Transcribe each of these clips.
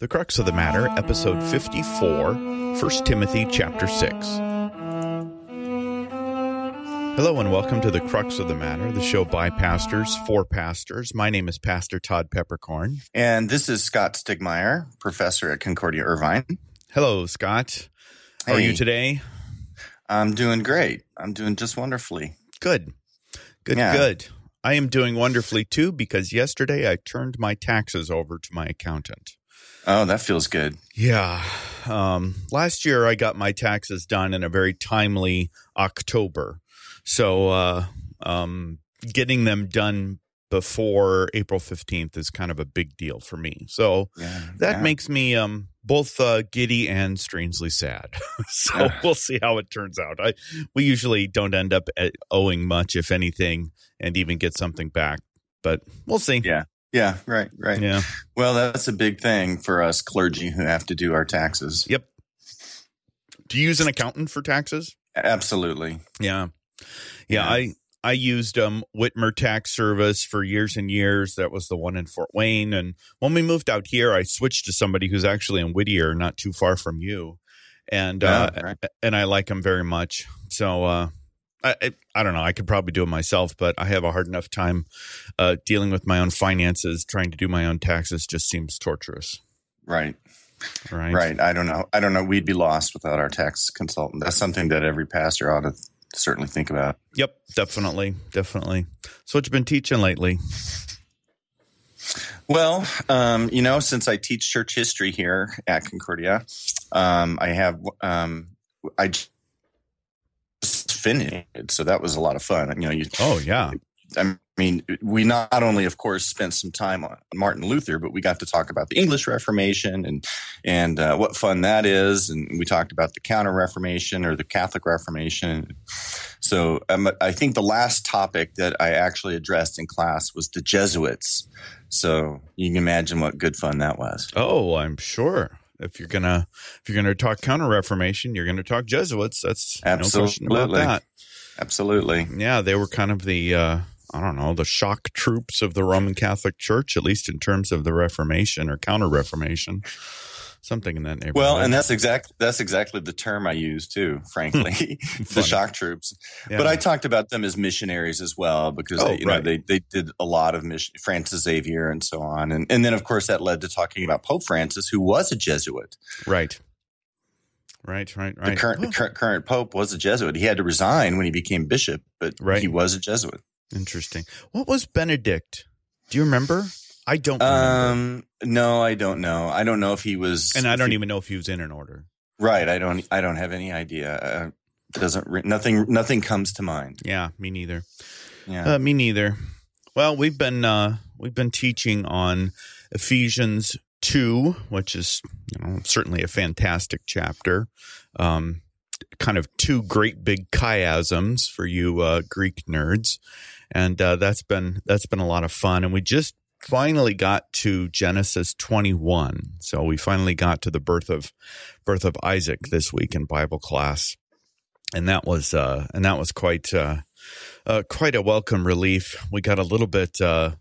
The Crux of the Matter, episode 54, 1 Timothy chapter 6. Hello and welcome to The Crux of the Matter, the show by pastors for pastors. My name is Pastor Todd Peperkorn. And this is Scott Stiegemeyer, professor at Concordia Irvine. Hello, Scott. How are you today? I'm doing great. I'm doing just wonderfully. Good. Good, Yeah. good. I am doing wonderfully too because yesterday I turned my taxes over to my accountant. Oh, that feels good. Yeah. Um, last year I got my taxes done in a very timely October. So uh, um, getting them done before April 15th is kind of a big deal for me. So Yeah. that yeah. makes me um, both uh, giddy and strangely sad. so we'll see how it turns out. I we usually don't end up uh, owing much, if anything, and even get something back. But we'll see. Yeah. Yeah, right, right. Yeah. Well, that's a big thing for us clergy who have to do our taxes. Yep. Do you use an accountant for taxes? Absolutely. Yeah. Yeah, Yeah. I I used um Whitmer Tax Service for years and years. That was the one in Fort Wayne and when we moved out here I switched to somebody who's actually in Whittier, not too far from you. And uh right. and I like him very much. So uh I, I don't know. I could probably do it myself, but I have a hard enough time uh, dealing with my own finances. Trying to do my own taxes just seems torturous, Right. right? Right. I don't know. I don't know. We'd be lost without our tax consultant. That's something that every pastor ought to certainly think about. Yep, definitely, definitely. So, what you been teaching lately? Well, um, you know, since I teach church history here at Concordia, um, I have um, I finished, so that was a lot of fun. You know, you, Oh yeah, I mean, we not only, of course, spent some time on Martin Luther, but we got to talk about the English Reformation and and uh, what fun that is, and we talked about the Counter Reformation or the Catholic Reformation. So um, I think the last topic that I actually addressed in class was the Jesuits. So you can imagine what good fun that was. Oh, I'm sure. If you're gonna if you're gonna talk Counter Reformation, you're gonna talk Jesuits. That's no about Absolutely. that. Absolutely. Yeah, they were kind of the uh, I don't know the shock troops of the Roman Catholic Church, at least in terms of the Reformation or Counter Reformation, something in that neighborhood. Well, and that's exactly that's exactly the term I use too. Hmm. Frankly, the shock troops. Yeah. But I talked about them as missionaries as well because Oh, they, you know they they did a lot of mission, Francis Xavier and so on, and and then of course that led to talking about Pope Francis, who was a Jesuit. right, right, right, right. The current the cur- current Pope was a Jesuit. He had to resign when he became bishop, but Right. he was a Jesuit. Interesting. What was Benedict? Do you remember? I don't remember. Um, no, I don't know. I don't know if he was, and I don't he- even know if he was in an order. Right, I don't. I don't have any idea. Uh, doesn't nothing nothing comes to mind. Yeah, me neither. Yeah. Uh, me neither. Well, we've been uh, we've been teaching on Ephesians two, which is you know certainly a fantastic chapter. Um, kind of two great big chiasms for you uh, Greek nerds, and uh, that's been that's been a lot of fun. And we just finally got to Genesis twenty one, so we finally got to the birth of birth of Isaac this week in Bible class, and that was uh, and that was quite. Uh, uh, quite a welcome relief. We got a little bit uh,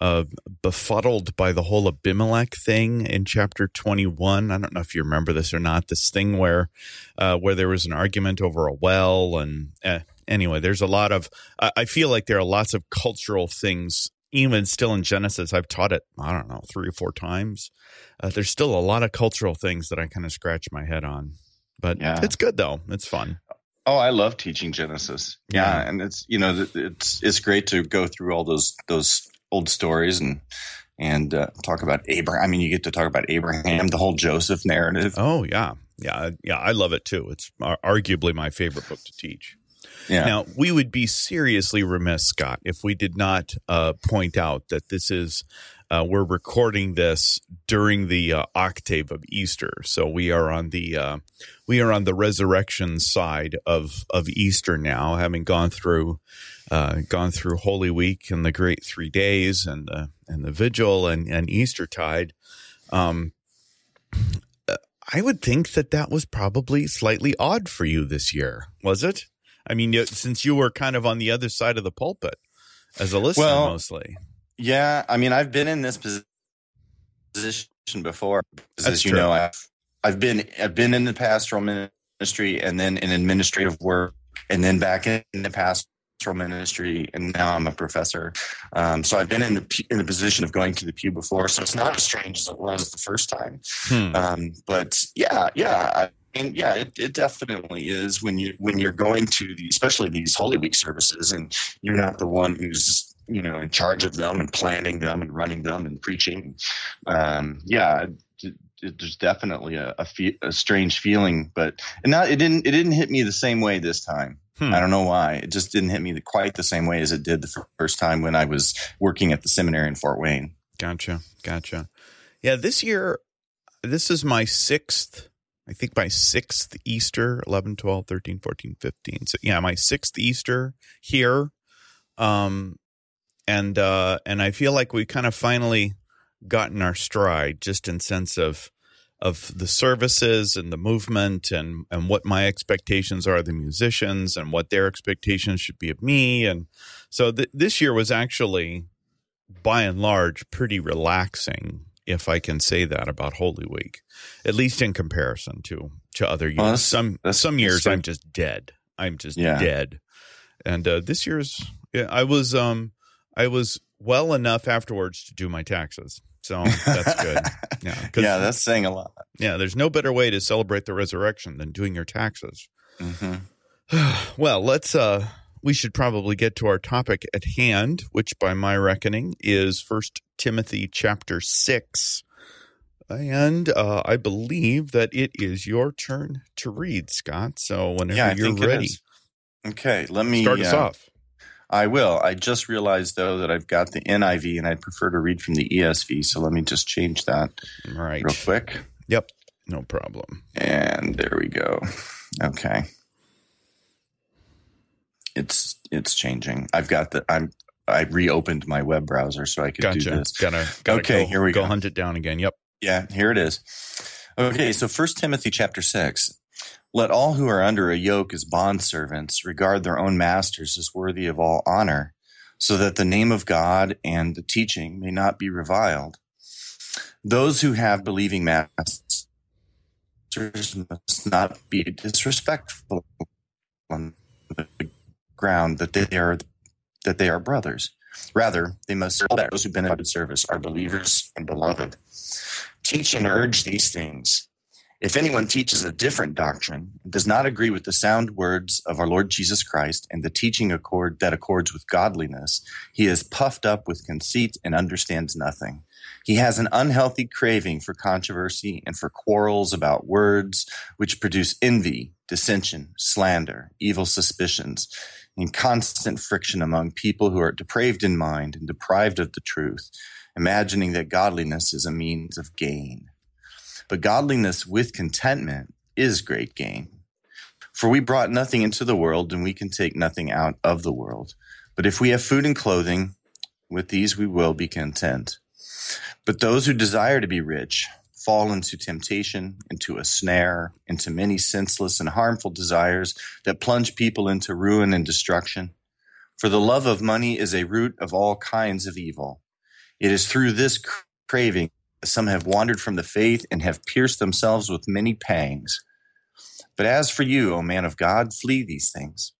uh, befuddled by the whole Abimelech thing in chapter 21. I don't know if you remember this or not. This thing where uh, where there was an argument over a well, and uh, anyway, there's a lot of. I feel like there are lots of cultural things. Even still in Genesis, I've taught it. I don't know three or four times. Uh, there's still a lot of cultural things that I kind of scratch my head on, but Yeah. it's good though. It's fun. Oh, I love teaching Genesis. Yeah. Yeah, and it's you know it's it's great to go through all those those old stories and and uh, talk about Abraham. I mean, you get to talk about Abraham, the whole Joseph narrative. Oh yeah, yeah, yeah. I love it too. It's arguably my favorite book to teach. Yeah, Now we would be seriously remiss, Scott, if we did not uh, point out that this is uh, we're recording this during the uh, octave of Easter, so we are on the uh, we are on the resurrection side of of Easter now, having gone through uh, gone through Holy Week and the Great Three Days and the and the Vigil and and Eastertide. Um, I would think that that was probably slightly odd for you this year, was it? I mean, since you were kind of on the other side of the pulpit as a listener Well, mostly. yeah. I mean, I've been in this position before. That's As you true. know, I've I've been I've been in the pastoral ministry and then in administrative work and then back in the pastoral ministry and now I'm a professor. Um, so I've been in the in the position of going to the pew before, so it's not as strange as it was the first time. Hmm. Um, but yeah, yeah, I mean, yeah, it, it definitely is when you when you're going to the especially these Holy Week services and you're not the one who's you know in charge of them and planning them and running them and preaching. Um, yeah, it, it, there's definitely a a, fe- a strange feeling, but and not it didn't it didn't hit me the same way this time. Hmm. I don't know why. It just didn't hit me the, quite the same way as it did the first time when I was working at the seminary in Fort Wayne. Gotcha. Gotcha. Yeah, this year, this is my sixth, I think my sixth Easter 11, 12, 13, 14, 15. So, yeah, my sixth Easter here. Um, and, uh, and I feel like we kind of finally gotten our stride just in sense of, of the services and the movement and, and what my expectations are the musicians and what their expectations should be of me. And so th- this year was actually, by and large pretty relaxing if I can say that about Holy Week, at least in comparison to to other years. Well, that's- some that's- some years. I'm just dead. I'm just Yeah. dead. And uh, this year's yeah, I was um I was well enough afterwards to do my taxes. So that's good. Yeah, yeah, that's saying a lot. yeah. There's no better way to celebrate the resurrection than doing your taxes. hmm well, let's uh we should probably get to our topic at hand, which by my reckoning is First Timothy chapter 6. And uh, I believe that it is your turn to read, Scott. So whenever Yeah, you're ready. Okay, let me start us uh, off. I will. I just realized though that I've got the NIV and I'd prefer to read from the ESV, so let me just change that All right. real quick. Yep. No problem. And there we go. Okay. It's it's changing. I've got the I'm I reopened my web browser so I could do this. Gotta, gotta Okay, go, here we go go. hunt it down again. Yep. Yeah, here it is. Okay, so First Timothy chapter 6. Let all who are under a yoke as bondservants regard their own masters as worthy of all honor, so that the name of God and the teaching may not be reviled. Those who have believing masters must not be disrespectful the ground that they are that they are brothers. Rather, they must serve those who benefited service are believers and beloved. Teach and urge these things. If anyone teaches a different doctrine and does not agree with the sound words of our Lord Jesus Christ and the teaching accord that accords with godliness, he is puffed up with conceit and understands nothing. He has an unhealthy craving for controversy and for quarrels about words, which produce envy, dissension, slander, evil suspicions, and constant friction among people who are depraved in mind and deprived of the truth, imagining that godliness is a means of gain. But godliness with contentment is great gain. For we brought nothing into the world, and we can take nothing out of the world. But if we have food and clothing, with these we will be content. But those who desire to be rich fall into temptation, into a snare, into many senseless and harmful desires that plunge people into ruin and destruction. For the love of money is a root of all kinds of evil. It is through this craving that some have wandered from the faith and have pierced themselves with many pangs. But as for you, O man of God, flee these things.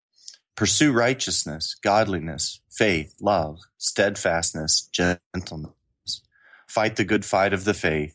Pursue righteousness, godliness, faith, love, steadfastness, gentleness. Fight the good fight of the faith.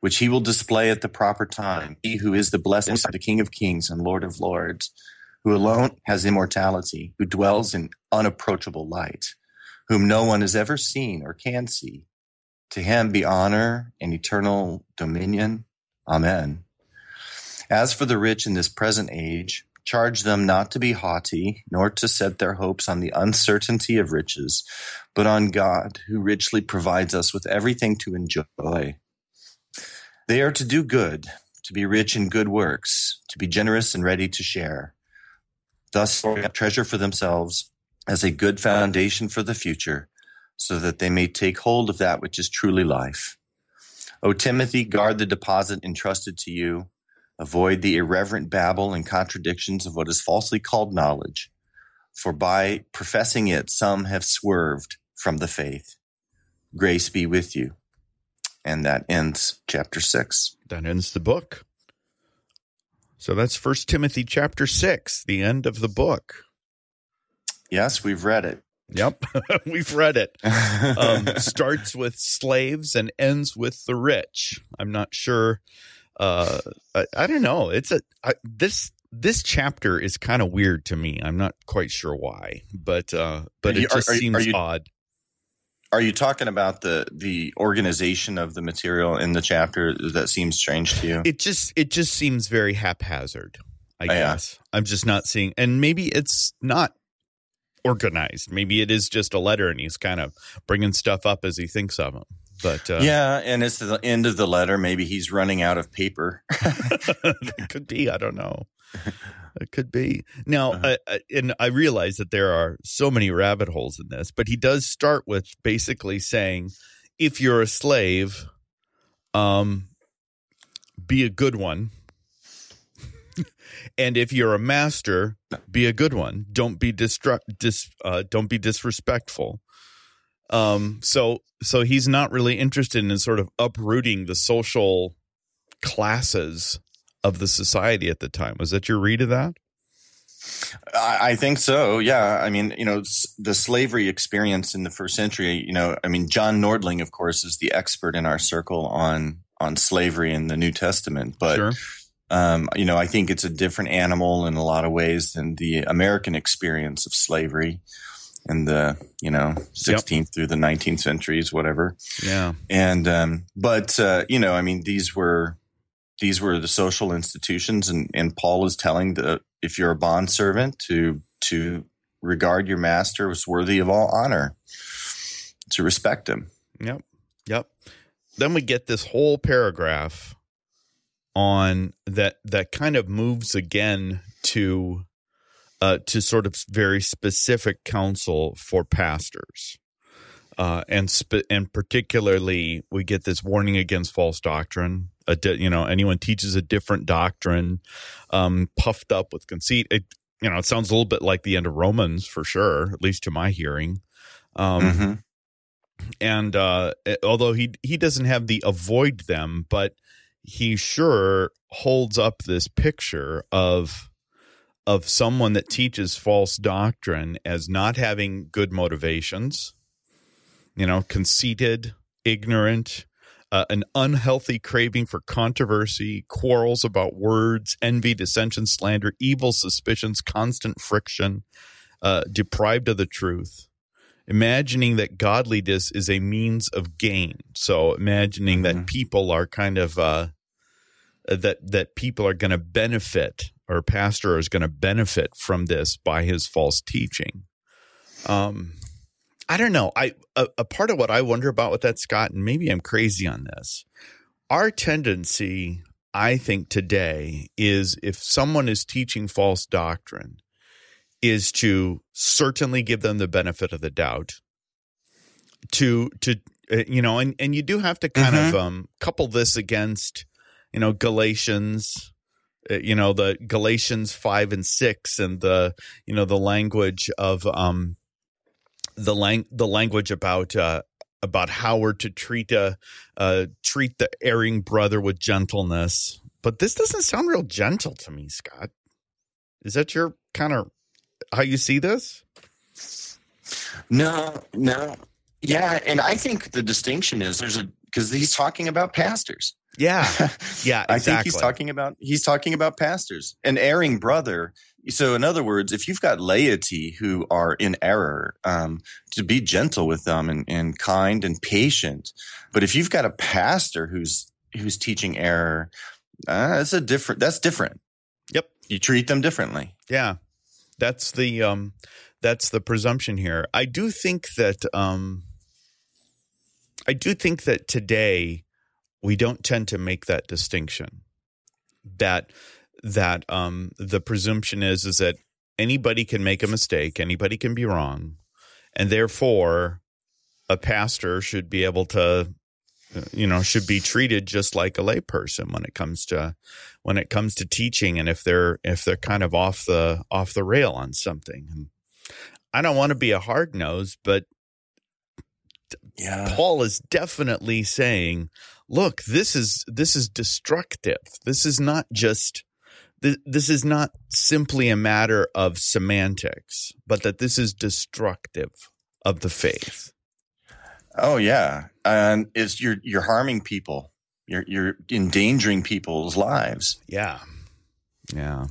which he will display at the proper time. He who is the blessed, the King of kings and Lord of lords, who alone has immortality, who dwells in unapproachable light, whom no one has ever seen or can see. To him be honor and eternal dominion. Amen. As for the rich in this present age, charge them not to be haughty, nor to set their hopes on the uncertainty of riches, but on God, who richly provides us with everything to enjoy. They are to do good, to be rich in good works, to be generous and ready to share. Thus, treasure for themselves as a good foundation for the future, so that they may take hold of that which is truly life. O Timothy, guard the deposit entrusted to you. Avoid the irreverent babble and contradictions of what is falsely called knowledge, for by professing it, some have swerved from the faith. Grace be with you. And that ends chapter six. That ends the book. So that's First Timothy chapter six, the end of the book. Yes, we've read it. Yep, we've read it. Um, starts with slaves and ends with the rich. I'm not sure. Uh, I, I don't know. It's a I, this this chapter is kind of weird to me. I'm not quite sure why, but uh, but it just are, are, seems are you, odd. Are you talking about the the organization of the material in the chapter that seems strange to you? It just it just seems very haphazard. I oh, guess yeah. I'm just not seeing, and maybe it's not organized. Maybe it is just a letter, and he's kind of bringing stuff up as he thinks of them. But uh, yeah, and it's the end of the letter. Maybe he's running out of paper. it could be. I don't know. It could be. Now, uh-huh. uh, and I realize that there are so many rabbit holes in this, but he does start with basically saying, if you're a slave, um, be a good one. and if you're a master, be a good one. Don't be distru- dis, uh, don't be disrespectful. Um, so so he's not really interested in sort of uprooting the social classes of the society at the time. Was that your read of that? I think so. Yeah. I mean, you know, the slavery experience in the first century, you know, I mean, John Nordling, of course, is the expert in our circle on, on slavery in the New Testament. But, sure. um, you know, I think it's a different animal in a lot of ways than the American experience of slavery in the you know 16th yep. through the 19th centuries whatever. Yeah. And um but uh you know i mean these were these were the social institutions and and paul is telling the if you're a bond servant to to regard your master as worthy of all honor to respect him. Yep. Yep. Then we get this whole paragraph on that that kind of moves again to uh, to sort of very specific counsel for pastors. Uh, and and particularly, we get this warning against false doctrine. Di- you know, anyone teaches a different doctrine, um, puffed up with conceit. It you know, it sounds a little bit like the end of Romans for sure, at least to my hearing. Um, mm-hmm. And uh, although he he doesn't have the avoid them, but he sure holds up this picture of of someone that teaches false doctrine as not having good motivations, you know, conceited, ignorant, uh, an unhealthy craving for controversy, quarrels about words, envy, dissension, slander, evil suspicions, constant friction, uh, deprived of the truth. Imagining that godliness is a means of gain. So imagining mm-hmm. that people are kind of uh, that that people are going to benefit or pastor is going to benefit from this by his false teaching. Um, I don't know. I a, a, part of what I wonder about with that, Scott, and maybe I'm crazy on this. Our tendency, I think, today is if someone is teaching false doctrine, is to certainly give them the benefit of the doubt. To to uh, you know, and and you do have to kind mm-hmm. of um, couple this against you know Galatians you know the galatians 5 and 6 and the you know the language of um the lang- the language about uh about how we're to treat a uh treat the erring brother with gentleness. But this doesn't sound real gentle to me scott. Is that your kind of how you see this? No no. Yeah and i think the distinction is there's a because he's talking about pastors yeah. Yeah. Exactly. I think he's talking about he's talking about pastors. An erring brother. So in other words, if you've got laity who are in error, um, to be gentle with them and, and kind and patient. But if you've got a pastor who's who's teaching error, uh, that's a different that's different. Yep. You treat them differently. Yeah. That's the um that's the presumption here. I do think that um I do think that today we don't tend to make that distinction. that that um, the presumption is is that anybody can make a mistake, anybody can be wrong, and therefore a pastor should be able to you know should be treated just like a layperson when it comes to when it comes to teaching and if they're if they're kind of off the off the rail on something and i don't want to be a hard nose but yeah paul is definitely saying look this is this is destructive this is not just this is not simply a matter of semantics but that this is destructive of the faith Oh yeah, and it's you're you're harming people. You're you're endangering people's lives. Yeah, yeah.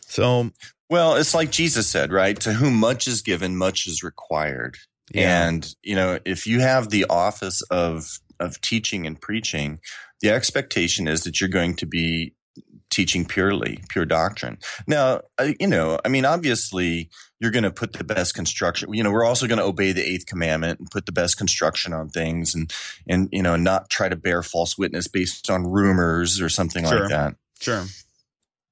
So well, it's like Jesus said, right? To whom much is given, much is required. Yeah. And you know, if you have the office of of teaching and preaching, the expectation is that you're going to be teaching purely pure doctrine. Now, uh, you know, I mean, obviously, you're going to put the best construction. You know, we're also going to obey the eighth commandment and put the best construction on things, and and you know, not try to bear false witness based on rumors or something sure. like that. Sure,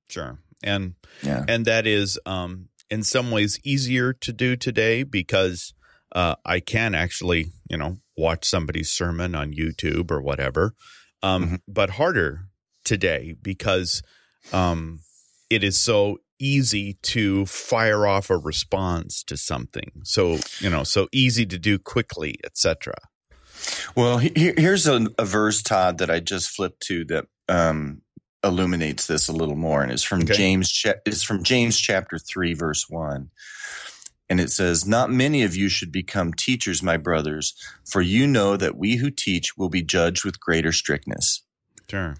sure, and yeah, and that is um, in some ways easier to do today because uh, I can actually, you know, watch somebody's sermon on YouTube or whatever, um, mm-hmm. but harder today because um, it is so easy to fire off a response to something. So you know, so easy to do quickly, etc. Well, here's a, a, verse, Todd, that I just flipped to that um, illuminates this a little more, and it's from okay. James. It's from James chapter three, verse one. And it says, Not many of you should become teachers, my brothers, for you know that we who teach will be judged with greater strictness. Sure.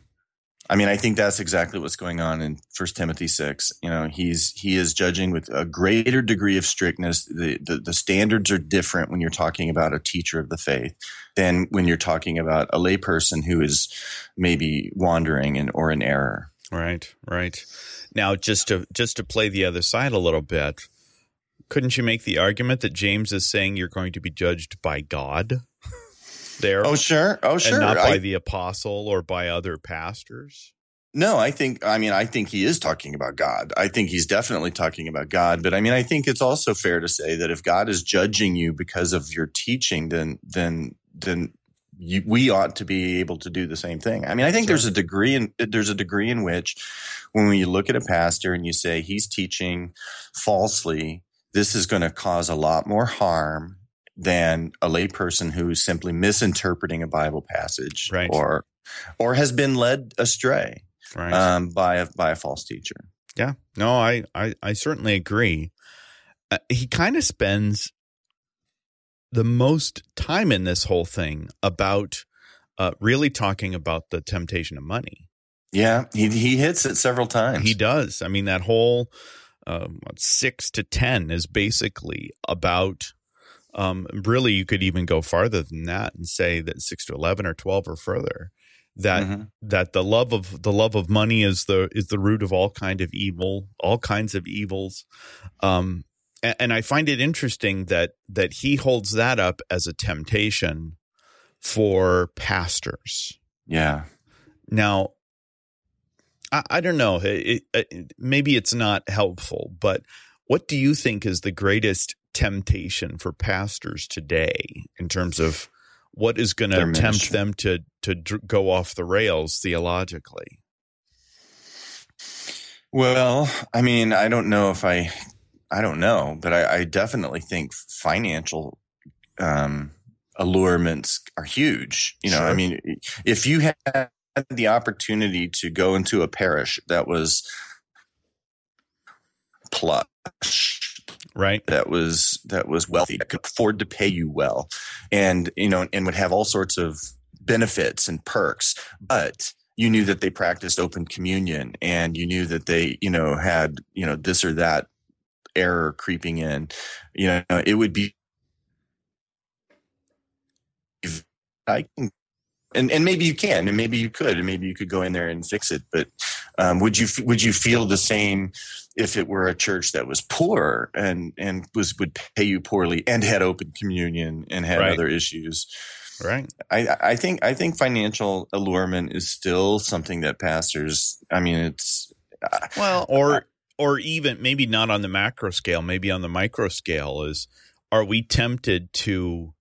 I mean, I think that's exactly what's going on in First Timothy six. You know, he's he is judging with a greater degree of strictness. The, the, the standards are different when you're talking about a teacher of the faith than when you're talking about a layperson who is maybe wandering and or in error. Right, right. Now, just to just to play the other side a little bit, couldn't you make the argument that James is saying you're going to be judged by God? there. Oh, sure. Oh, sure. And not by I, the apostle or by other pastors. No, I think, I mean, I think he is talking about God. I think he's definitely talking about God. But I mean, I think it's also fair to say that if God is judging you because of your teaching, then, then, then you, we ought to be able to do the same thing. I mean, I think sure. there's a degree in, there's a degree in which when you look at a pastor and you say he's teaching falsely, this is going to cause a lot more harm than a layperson who's simply misinterpreting a Bible passage right. or or has been led astray right. um, by a by a false teacher. Yeah, no, I I, I certainly agree. Uh, he kind of spends the most time in this whole thing about uh, really talking about the temptation of money. Yeah, he he hits it several times. He does. I mean, that whole what, six to ten is basically about um, really, you could even go farther than that and say that six to eleven or twelve or further. That mm-hmm. that the love of the love of money is the is the root of all kind of evil, all kinds of evils. Um, and, and I find it interesting that that he holds that up as a temptation for pastors. Yeah. Now, I, I don't know. It, it, maybe it's not helpful, but what do you think is the greatest temptation for pastors today in terms of what is going to tempt them to to go off the rails theologically? Well, I mean, I don't know if I, I don't know, but I, I definitely think financial um, allurements are huge. You know, sure. I mean, if you had the opportunity to go into a parish that was plush right. that was that was wealthy that could afford to pay you well. And you know and would have all sorts of benefits and perks but you knew that they practiced open communion and you knew that they you know had you know this or that error creeping in. You know it would be I can and and maybe you can, and maybe you could, and maybe you could go in there and fix it. But um, would you would you feel the same if it were a church that was poor and and was would pay you poorly and had open communion and had right. other issues? Right. I, I think I think financial allurement is still something that pastors. I mean, it's uh, well, or or even maybe not on the macro scale, maybe on the micro scale. Is are we tempted to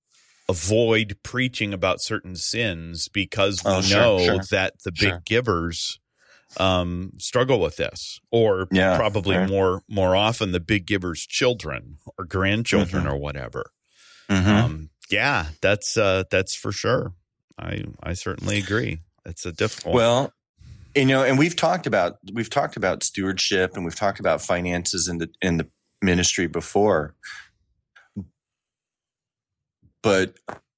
avoid preaching about certain sins because we Oh, sure, know sure, that the big sure. givers um, struggle with this, or Yeah, probably right. more more often the big givers' children or grandchildren Mhm. or whatever. mhm. Um, yeah, that's uh, that's for sure. I I certainly agree. It's a difficult. Well, you know, and we've talked about we've talked about stewardship and we've talked about finances in the in the ministry before. But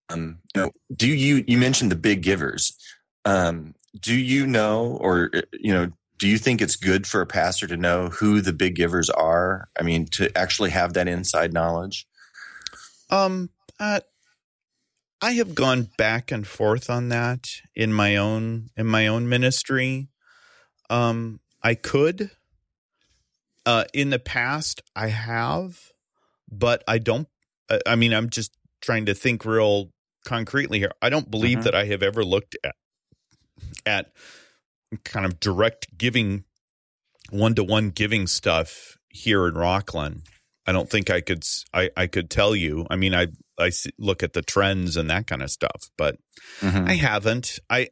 um, you know, do you you mentioned the big givers? Um, do you know, or uh, you know, do you think it's good for a pastor to know who the big givers are? I mean, to actually have that inside knowledge. Um, uh, I have gone back and forth on that in my own in my own ministry. Um, I could. Uh, in the past, I have, but I don't. I- I mean, I'm just trying to think real concretely here. I don't believe Mhm. that I have ever looked at at kind of direct giving, one to one giving stuff here in Rocklin. I don't think I could. I, I could tell you. I mean, I I look at the trends and that kind of stuff, but Mhm. I haven't. I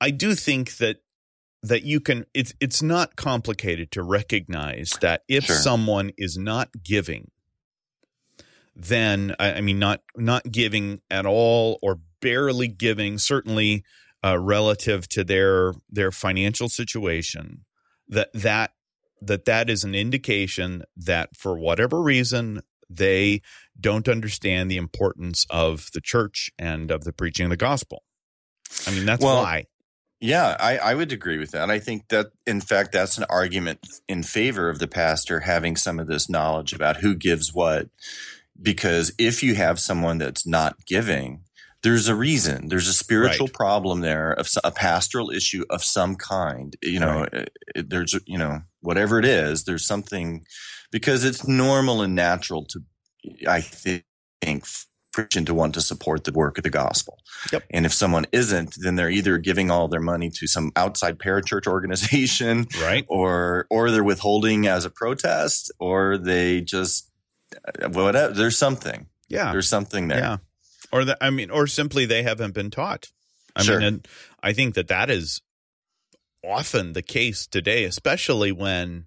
I do think that that you can. It's it's not complicated to recognize that if Sure. someone is not giving, then I, I mean not not giving at all or barely giving, certainly uh, relative to their their financial situation, that that that that is an indication that for whatever reason they don't understand the importance of the church and of the preaching of the gospel. I mean, that's Well, why. Yeah, I, I would agree with that. I think that, in fact, that's an argument in favor of the pastor having some of this knowledge about who gives what. Because if you have someone that's not giving, there's a reason. There's a spiritual Right. problem there of a pastoral issue of some kind. You know, it- it- eh, eh, there's you know whatever it is. There's something because it's normal and natural to, I think, Christian to want to support the work of the gospel. Yep. And if someone isn't, then they're either giving all their money to some outside parachurch organization Right? or or they're withholding as a protest or they just whatever there's something. Yeah. There's something there. Yeah. Or that I mean, or simply they haven't been taught. I Sure. mean, and I think that that is often the case today, especially when,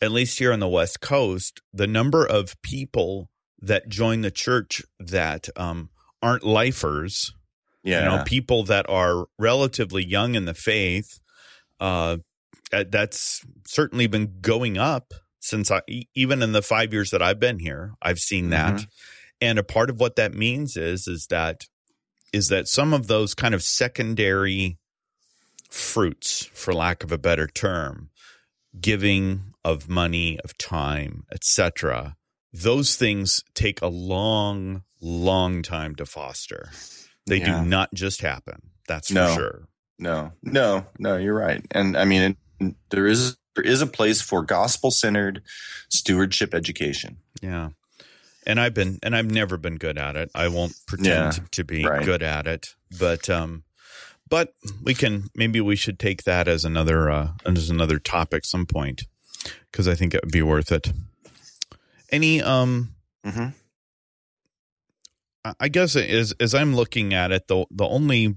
at least here on the West Coast, the number of people that join the church that um, aren't lifers, Yeah. you know, people that are relatively young in the faith, uh, that's certainly been going up since I, even in the five years that I've been here, I've seen that. Mhm. And a part of what that means is, is that, is that some of those kind of secondary fruits, for lack of a better term, giving of money, of time, etc. Those things take a long, long time to foster. They Yeah. do not just happen. That's for sure. No, no, no, you're right. And I mean, it, there is there is a place for gospel centered stewardship education. Yeah. And I've been and I've never been good at it. I won't pretend Yeah, to be right. good at it. But um but we can maybe we should take that as another uh as another topic some point because I think it would be worth it. Any um Mm-hmm. I- I guess as as I'm looking at it, the the only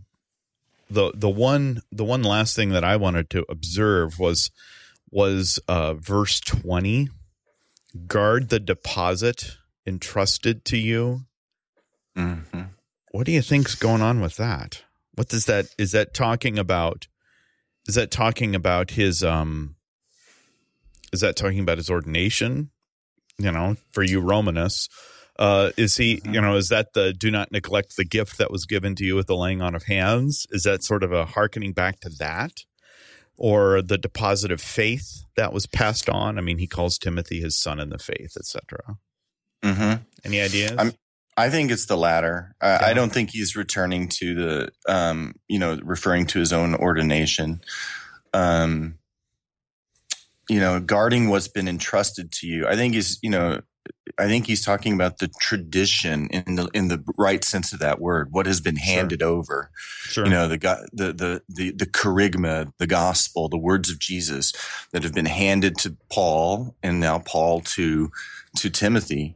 the the one the one last thing that I wanted to observe was was uh, verse twenty. Guard the deposit entrusted to you. Mm-hmm. What do you think's going on with that? What does that is that talking about? Is that talking about his um? Is that talking about his ordination? You know, for you Romanists, uh, is he? Mhm. You know, is that the do not neglect the gift that was given to you with the laying on of hands? Is that sort of a hearkening back to that, or the deposit of faith that was passed on? I mean, he calls Timothy his son in the faith, etc. Mm-hmm. Any ideas? I'm- I think it's the latter. Uh, Yeah. I don't think he's returning to the, um, you know, referring to his own ordination. Um, you know, guarding what's been entrusted to you. I think is, you know, I think he's talking about the tradition in the in the right sense of that word, what has been handed sure. over. Sure. You know, the, the the the the kerygma, the gospel, the words of Jesus that have been handed to Paul and now Paul to to Timothy.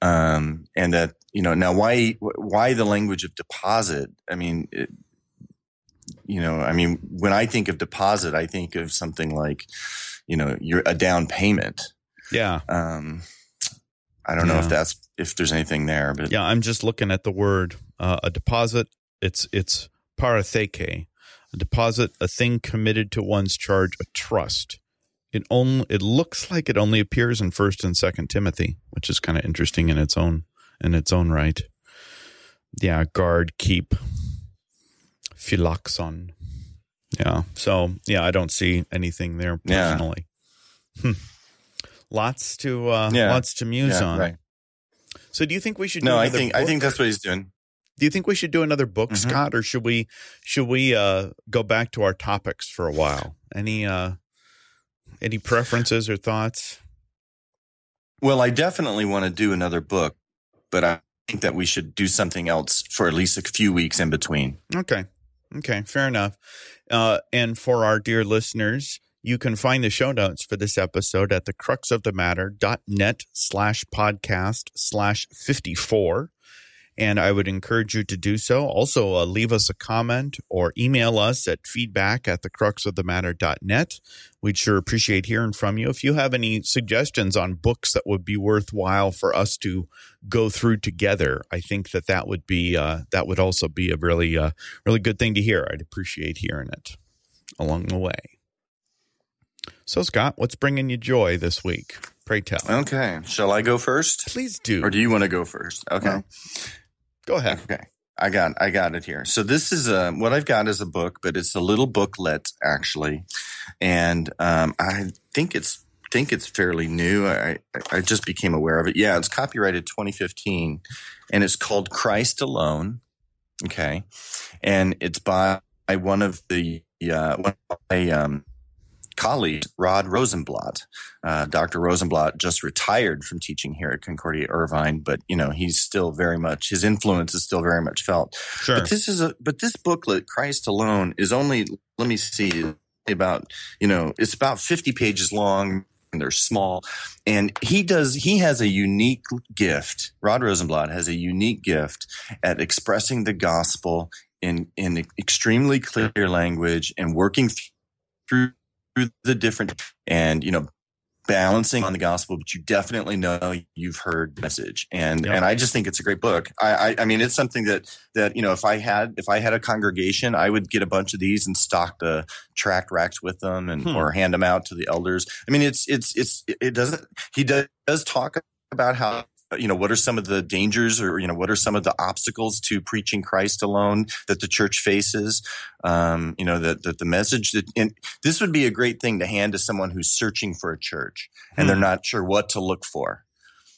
Um, and that you know now why why the language of deposit? I mean, it, you know, I mean, when I think of deposit, I think of something like, you know, you're a down payment. Yeah. Um, I don't yeah. know if that's if there's anything there, but yeah, I'm just looking at the word uh, a deposit. It's it's paratheke, a deposit, a thing committed to one's charge, a trust. It only it looks like it only appears in First and Second Timothy, which is kind of interesting in its own in its own right. Yeah, guard, keep, phylaxon. Yeah. So yeah, I don't see anything there personally. Yeah. Lots to uh, yeah. lots to muse yeah, on. Right. So, do you think we should? No, I think book? I think that's what he's doing. Do you think we should do another book, mm-hmm. Scott, or should we should we uh, go back to our topics for a while? Any uh, any preferences or thoughts? Well, I definitely want to do another book, but I think that we should do something else for at least a few weeks in between. Okay. Okay, fair enough. Uh, and for our dear listeners, you can find the show notes for this episode at the cruxofthematter.net slash podcast slash 54. And I would encourage you to do so. Also, uh, leave us a comment or email us at feedback at the cruxofthematter.net. We'd sure appreciate hearing from you. If you have any suggestions on books that would be worthwhile for us to go through together, I think that that would be, uh, that would also be a really, uh, really good thing to hear. I'd appreciate hearing it along the way. So, Scott, what's bringing you joy this week? Pray tell. Okay. Shall I go first? Please do. Or do you want to go first? Okay. go ahead. Okay. I got I got it here. So this is a what I've got is a book, but it's a little booklet actually, and um, I think it's think it's fairly new. I I just became aware of it. Yeah, it's copyrighted 2015, and it's called Christ Alone. Okay, and it's by one of the uh, one of my um, colleague, Rod Rosenbladt. Uh, Dr. Rosenbladt just retired from teaching here at Concordia Irvine, but you know he's still very much his influence is still very much felt. Sure. But this is a but this booklet, Christ Alone, is only let me see about you know it's about fifty pages long. And they're small, and he does. He has a unique gift. Rod Rosenbladt has a unique gift at expressing the gospel in in extremely clear language and working through through the different and you know balancing on the gospel, but you definitely know you've heard the message. And yep. and I just think it's a great book. I, I, I mean it's something that that you know if I had if I had a congregation, I would get a bunch of these and stock the tract racks with them and hmm. or hand them out to the elders. I mean it's it's it's it doesn't he does, does talk about how you know what are some of the dangers or you know what are some of the obstacles to preaching christ alone that the church faces um, you know that, that the message that and this would be a great thing to hand to someone who's searching for a church and hmm. they're not sure what to look for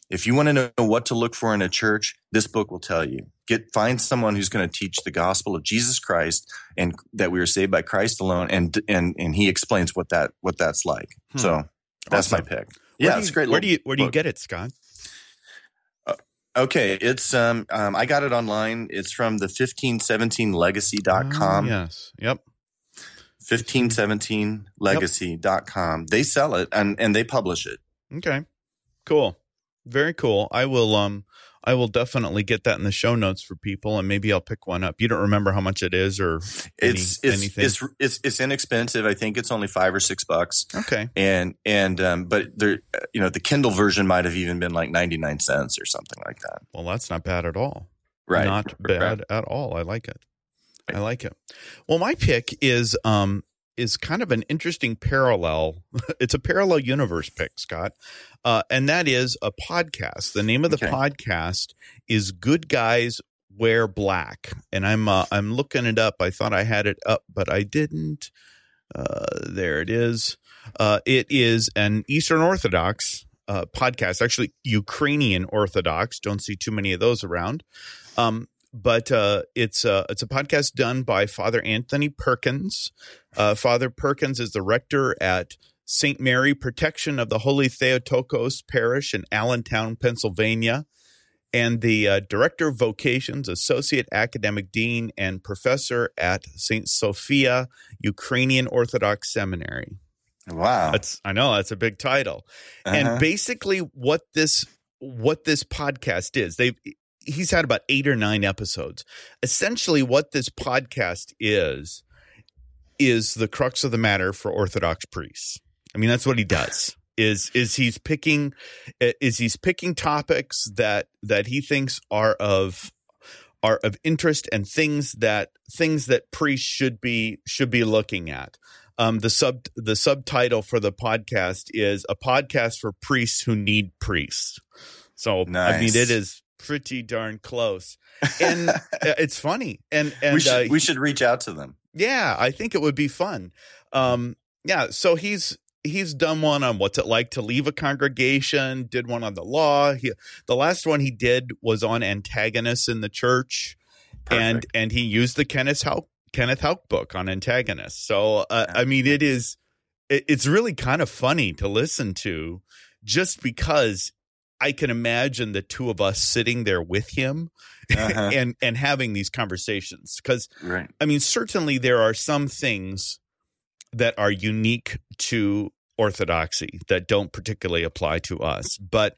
if you want to know what to look for in a church this book will tell you get find someone who's going to teach the gospel of jesus christ and that we are saved by christ alone and and and he explains what that what that's like hmm. so that's awesome. my pick yeah, it's great. Where do you where do you get it, Scott? Okay, it's um, um I got it online. It's from the 1517legacy.com. Oh, yes. Yep. 1517legacy.com. Yep. They sell it and and they publish it. Okay. Cool. Very cool. I will um I will definitely get that in the show notes for people, and maybe I'll pick one up. You don't remember how much it is, or any, it's, it's anything? It's, it's it's inexpensive. I think it's only five or six bucks. Okay, and and um, but there, you know, the Kindle version might have even been like ninety nine cents or something like that. Well, that's not bad at all. Right, not bad right. at all. I like it. I like it. Well, my pick is um is kind of an interesting parallel. it's a parallel universe pick, Scott uh, and that is a podcast. The name of the okay. podcast is "Good Guys Wear Black," and I'm uh, I'm looking it up. I thought I had it up, but I didn't. Uh, there it is. Uh, it is an Eastern Orthodox uh, podcast, actually Ukrainian Orthodox. Don't see too many of those around. Um, but uh, it's a it's a podcast done by Father Anthony Perkins. Uh, Father Perkins is the rector at St. Mary Protection of the Holy Theotokos Parish in Allentown, Pennsylvania, and the uh, Director of Vocations, Associate Academic Dean, and Professor at St. Sophia Ukrainian Orthodox Seminary. Wow. That's I know that's a big title. Uh-huh. And basically what this what this podcast is, they've he's had about 8 or 9 episodes. Essentially what this podcast is is the crux of the matter for Orthodox priests. I mean that's what he does. Is is he's picking is he's picking topics that that he thinks are of are of interest and things that things that priests should be should be looking at. Um, the sub the subtitle for the podcast is a podcast for priests who need priests. So I mean, it is pretty darn close, and uh, it's funny. And and we should uh, we should reach out to them. yeah, I think it would be fun. Um, yeah, so he's he's done one on what's it like to leave a congregation. Did one on the law. He, the last one he did was on antagonists in the church and and he used the Kenneth Haugk Kenneth Haugk book on antagonists. So uh, Yeah. I mean, it is it, it's really kind of funny to listen to, just because I can imagine the two of us sitting there with him Uh-huh. and and having these conversations. Because right. I mean, certainly there are some things that are unique to orthodoxy that don't particularly apply to us, but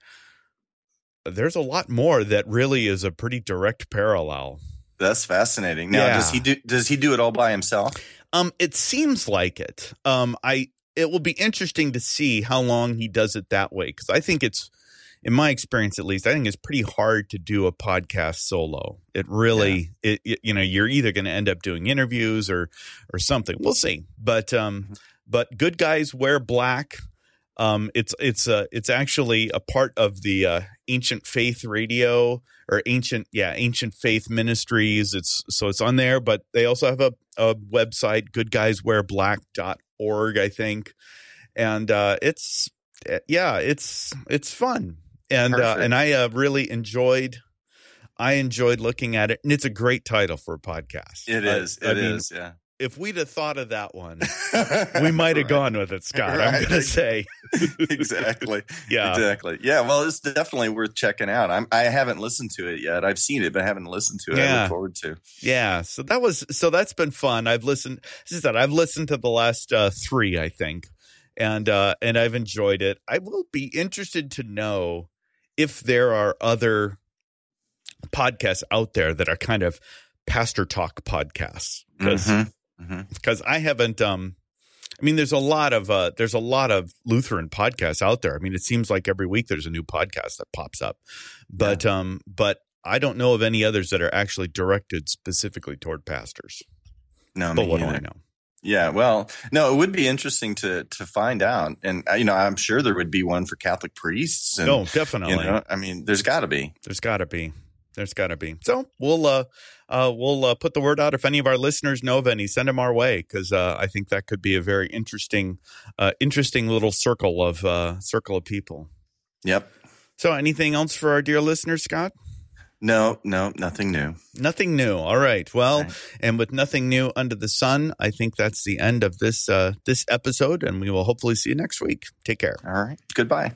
there's a lot more that really is a pretty direct parallel. That's fascinating. Now, Yeah. does he do does he do it all by himself? Um, it seems like it. Um, I it will be interesting to see how long he does it that way because I think it's, in my experience at least, I think it's pretty hard to do a podcast solo. It really, it, it you know, you're either going to end up doing interviews or or something. We'll see. But um, but good guys wear black. Um, it's it's uh, it's actually a part of the uh, ancient faith radio or ancient yeah ancient faith ministries. It's so it's on there, but they also have a, a website goodguyswearblack.org I think, and uh, it's uh, yeah it's it's fun and uh, and I uh, really enjoyed. I enjoyed looking at it, and it's a great title for a podcast. It I- is. I It is. mean, Yeah. If we'd have thought of that one, we might have Right. gone with it, Scott. I'm going to say, exactly. yeah, Exactly. Yeah. Well, it's definitely worth checking out. I'm. I haven't listened to it yet. I've seen it, but I haven't listened to it. I look forward to. yeah. So that was so that's been fun. I've listened. As I said, I've listened to the last uh, three, I think, and uh, and I've enjoyed it. I will be interested to know if there are other podcasts out there that are kind of pastor talk podcasts because Mhm. Mhm. because I haven't um I mean there's a lot of uh there's a lot of Lutheran podcasts out there. I mean it seems like every week there's a new podcast that pops up. But um but I don't know of any others that are actually directed specifically toward pastors. No, But what do. I know? Yeah, well, no, it would be interesting to to find out, and uh, you know, I'm sure there would be one for Catholic priests. And, No, definitely. you know, I mean, there's got to be. There's got to be. There's got to be. So we'll uh, uh, we'll uh, put the word out if any of our listeners know of any. Send them our way because uh, I think that could be a very interesting, uh, interesting little circle of uh, circle of people. Yep. So anything else for our dear listeners, Scott? No, no, nothing new. Nothing new. All right. Well, Right. and with nothing new under the sun, I think that's the end of this uh, this episode, and we will hopefully see you next week. Take care. All right. Goodbye.